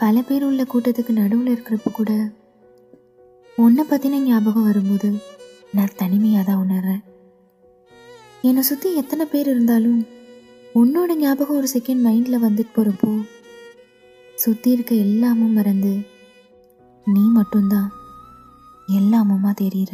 பல பேர் உள்ள கூட்டத்துக்கு நடுவில் இருக்கிறப்ப கூட உன்னை பற்றின ஞாபகம் வரும்போது நான் தனிமையாக தான் உணர்றேன். என்னை சுற்றி எத்தனை பேர் இருந்தாலும் உன்னோட ஞாபகம் ஒரு செகண்ட் மைண்டில் வந்துட்டு போகிறப்போ சுற்றி இருக்க எல்லாமும் மறந்து நீ மட்டும்தான் எல்லாமுமா தெரியுற